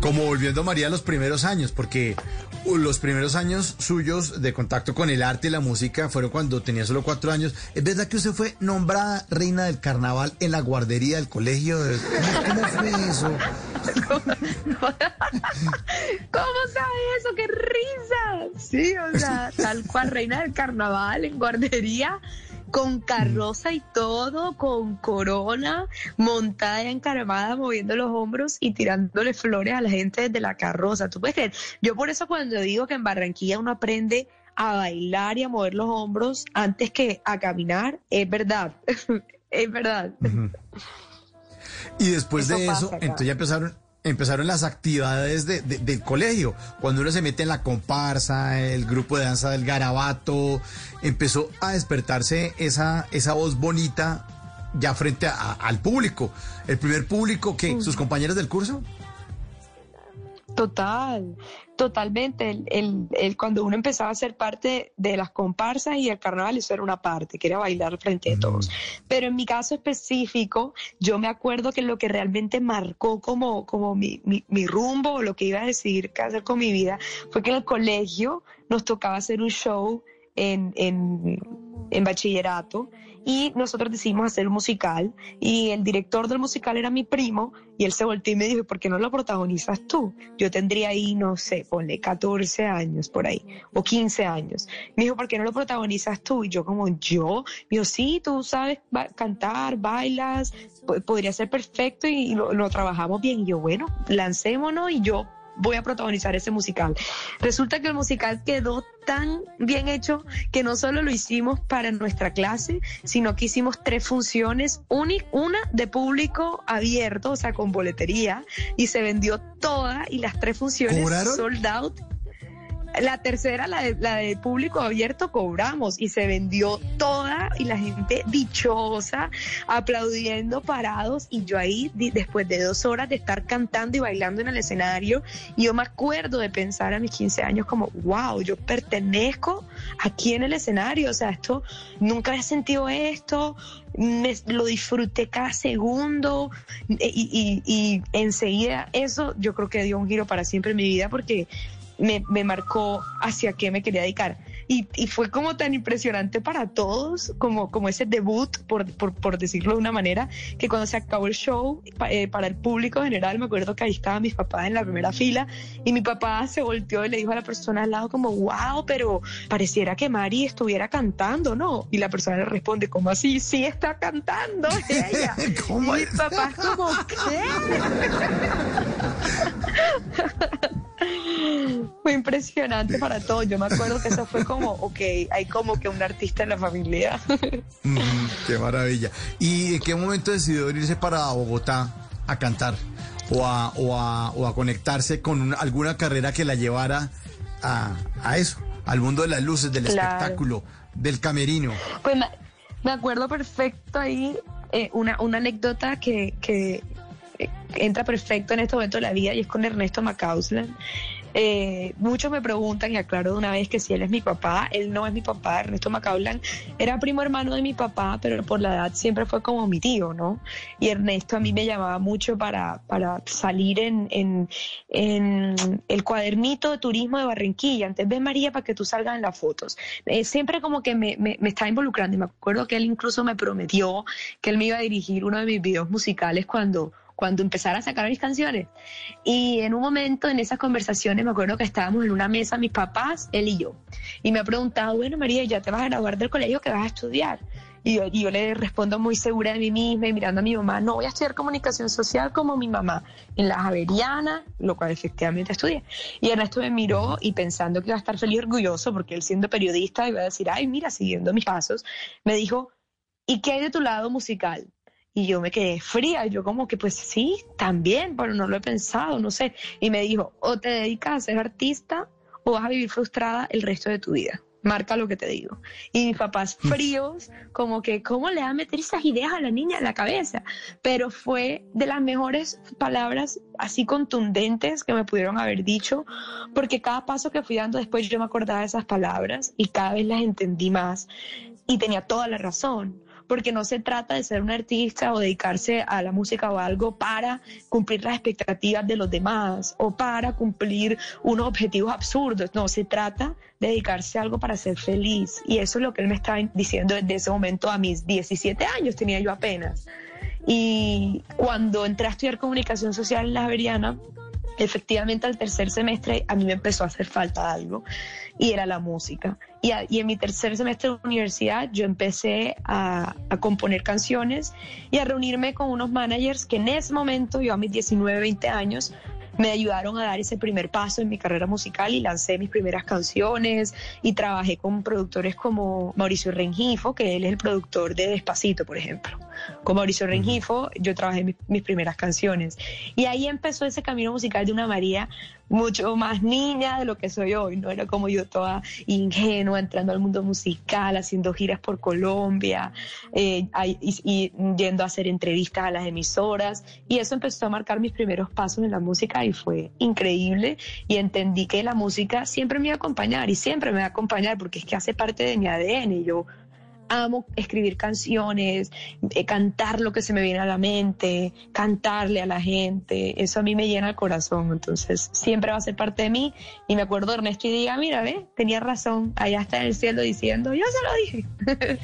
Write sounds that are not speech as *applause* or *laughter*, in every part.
Como volviendo María a los primeros años, porque los primeros años suyos de contacto con el arte y la música fueron cuando tenía solo cuatro años. ¿Es verdad que usted fue nombrada reina del carnaval en la guardería del colegio? ¿Cómo, fue eso? *laughs* ¿Cómo sabe eso? ¡Qué risa! Sí, o sea, tal cual reina del carnaval en guardería con carroza y todo, con corona, montada y encaramada, moviendo los hombros y tirándole flores a la gente desde la carroza. ¿Tú puedes creer? Yo por eso cuando digo que en Barranquilla uno aprende a bailar y a mover los hombros antes que a caminar, es verdad, *laughs* es verdad. *laughs* Y después de eso, entonces ya empezaron empezaron las actividades de, del colegio. Cuando uno se mete en la comparsa, el grupo de danza del garabato, empezó a despertarse esa, esa voz bonita ya frente al público. El primer público que sus compañeros del curso. Total, totalmente. El, el, cuando uno empezaba a ser parte de las comparsas y el carnaval, eso era una parte, que era bailar frente a todos. Pero en mi caso específico, yo me acuerdo que lo que realmente marcó como, como mi, mi, mi rumbo, lo que iba a decidir qué hacer con mi vida, fue que en el colegio nos tocaba hacer un show en, en, en bachillerato y nosotros decidimos hacer un musical y el director del musical era mi primo y él se volteó y me dijo, ¿por qué no lo protagonizas tú? Yo tendría ahí, no sé, ponle 14 años por ahí o 15 años. Me dijo, ¿por qué no lo protagonizas tú? Y yo como, ¿yo? Me sí, tú sabes cantar, bailas, podría ser perfecto y, lo, lo trabajamos bien. Y yo, bueno, lancémonos y yo voy a protagonizar ese musical. Resulta que el musical quedó tan bien hecho que no solo lo hicimos para nuestra clase, sino que hicimos tres funciones, una de público abierto, o sea, con boletería, y se vendió toda y las tres funciones sold out la tercera, la de, la de público abierto, cobramos y se vendió toda y la gente dichosa, aplaudiendo parados. Y yo ahí, después de dos horas de estar cantando y bailando en el escenario, yo me acuerdo de pensar a mis 15 años como, wow, yo pertenezco aquí en el escenario, o sea, esto, nunca había sentido esto, me, lo disfruté cada segundo y, y, y enseguida eso yo creo que dio un giro para siempre en mi vida porque me, me marcó hacia qué me quería dedicar. Y, y, fue como tan impresionante para todos, como, como ese debut, por, por, por decirlo de una manera, que cuando se acabó el show, eh, para el público general, me acuerdo que ahí estaban mis papás en la primera fila y mi papá se volteó y le dijo a la persona al lado como, wow, pero pareciera que Mari estuviera cantando, ¿no? Y la persona le responde, ¿cómo así? Sí está cantando ella. *laughs* ¿Cómo y mi papá como, ¿qué? *laughs* Fue impresionante para todos. Yo me acuerdo que eso fue como, ok, hay como que un artista en la familia. qué maravilla. ¿Y en qué momento decidió irse para Bogotá a cantar? O a, o a, o a conectarse con alguna carrera que la llevara a, a, eso, al mundo de las luces, del espectáculo, del camerino. Pues me, acuerdo perfecto ahí eh, una, una anécdota que, que entra perfecto en este momento de la vida y es con Ernesto Macauslan. Eh, muchos me preguntan, y aclaro de una vez que si él es mi papá, él no es mi papá, Ernesto Macaulay era primo hermano de mi papá, pero por la edad siempre fue como mi tío, ¿no? Y Ernesto a mí me llamaba mucho para, para salir en, en, el cuadernito de turismo de Barranquilla, antes ve María para que tú salgas en las fotos. Eh, siempre como que me, me, me involucrando y me acuerdo que él incluso me prometió que él me iba a dirigir uno de mis videos musicales cuando cuando empezara a sacar mis canciones. Y en un momento en esas conversaciones me acuerdo que estábamos en una mesa, mis papás, él y yo. Y me ha preguntado, bueno, María, ¿ya te vas a graduar del colegio que vas a estudiar? Y yo, le respondo muy segura de mí misma y mirando a mi mamá, no voy a estudiar comunicación social como mi mamá, en la Javeriana, lo cual efectivamente estudié. Y Ernesto me miró y pensando que iba a estar feliz y orgulloso, porque él siendo periodista iba a decir, ay, mira, siguiendo mis pasos, me dijo, ¿y qué hay de tu lado musical? Y yo me quedé fría, yo como que pues sí, también, pero no lo he pensado, no sé. Y me dijo, o te dedicas a ser artista o vas a vivir frustrada el resto de tu vida. Marca lo que te digo. Y mis papás mm. fríos, como que, ¿cómo le va a meter esas ideas a la niña en la cabeza? Pero fue de las mejores palabras así contundentes que me pudieron haber dicho, porque cada paso que fui dando después yo me acordaba de esas palabras y cada vez las entendí más y tenía toda la razón porque no se trata de ser un artista o dedicarse a la música o algo para cumplir las expectativas de los demás o para cumplir unos objetivos absurdos, no, se trata de dedicarse a algo para ser feliz. Y eso es lo que él me estaba diciendo desde ese momento a mis 17 años, tenía yo apenas. Y cuando entré a estudiar comunicación social en la Javeriana, efectivamente al tercer semestre a mí me empezó a hacer falta algo y era la música. Y, en mi tercer semestre de universidad yo empecé a, a, componer canciones y a reunirme con unos managers que en ese momento, yo a mis 19, 20 años, me ayudaron a dar ese primer paso en mi carrera musical y lancé mis primeras canciones y trabajé con productores como Mauricio Rengifo, que él es el productor de Despacito, por ejemplo. Con Mauricio Rengifo yo trabajé mis, mis primeras canciones. Y ahí empezó ese camino musical de una María mucho más niña de lo que soy hoy, ¿no? Era como yo toda ingenua, entrando al mundo musical, haciendo giras por Colombia eh, y, yendo a hacer entrevistas a las emisoras. Y eso empezó a marcar mis primeros pasos en la música y fue increíble. Y entendí que la música siempre me iba a acompañar y siempre me va a acompañar porque es que hace parte de mi ADN. Y yo amo escribir canciones, eh, cantar lo que se me viene a la mente, cantarle a la gente, eso a mí me llena el corazón, entonces siempre va a ser parte de mí y me acuerdo Ernesto y diga, mira, ve, tenía razón, allá está en el cielo diciendo, yo se lo dije.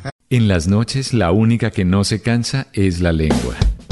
*laughs* en las noches la única que no se cansa es la lengua.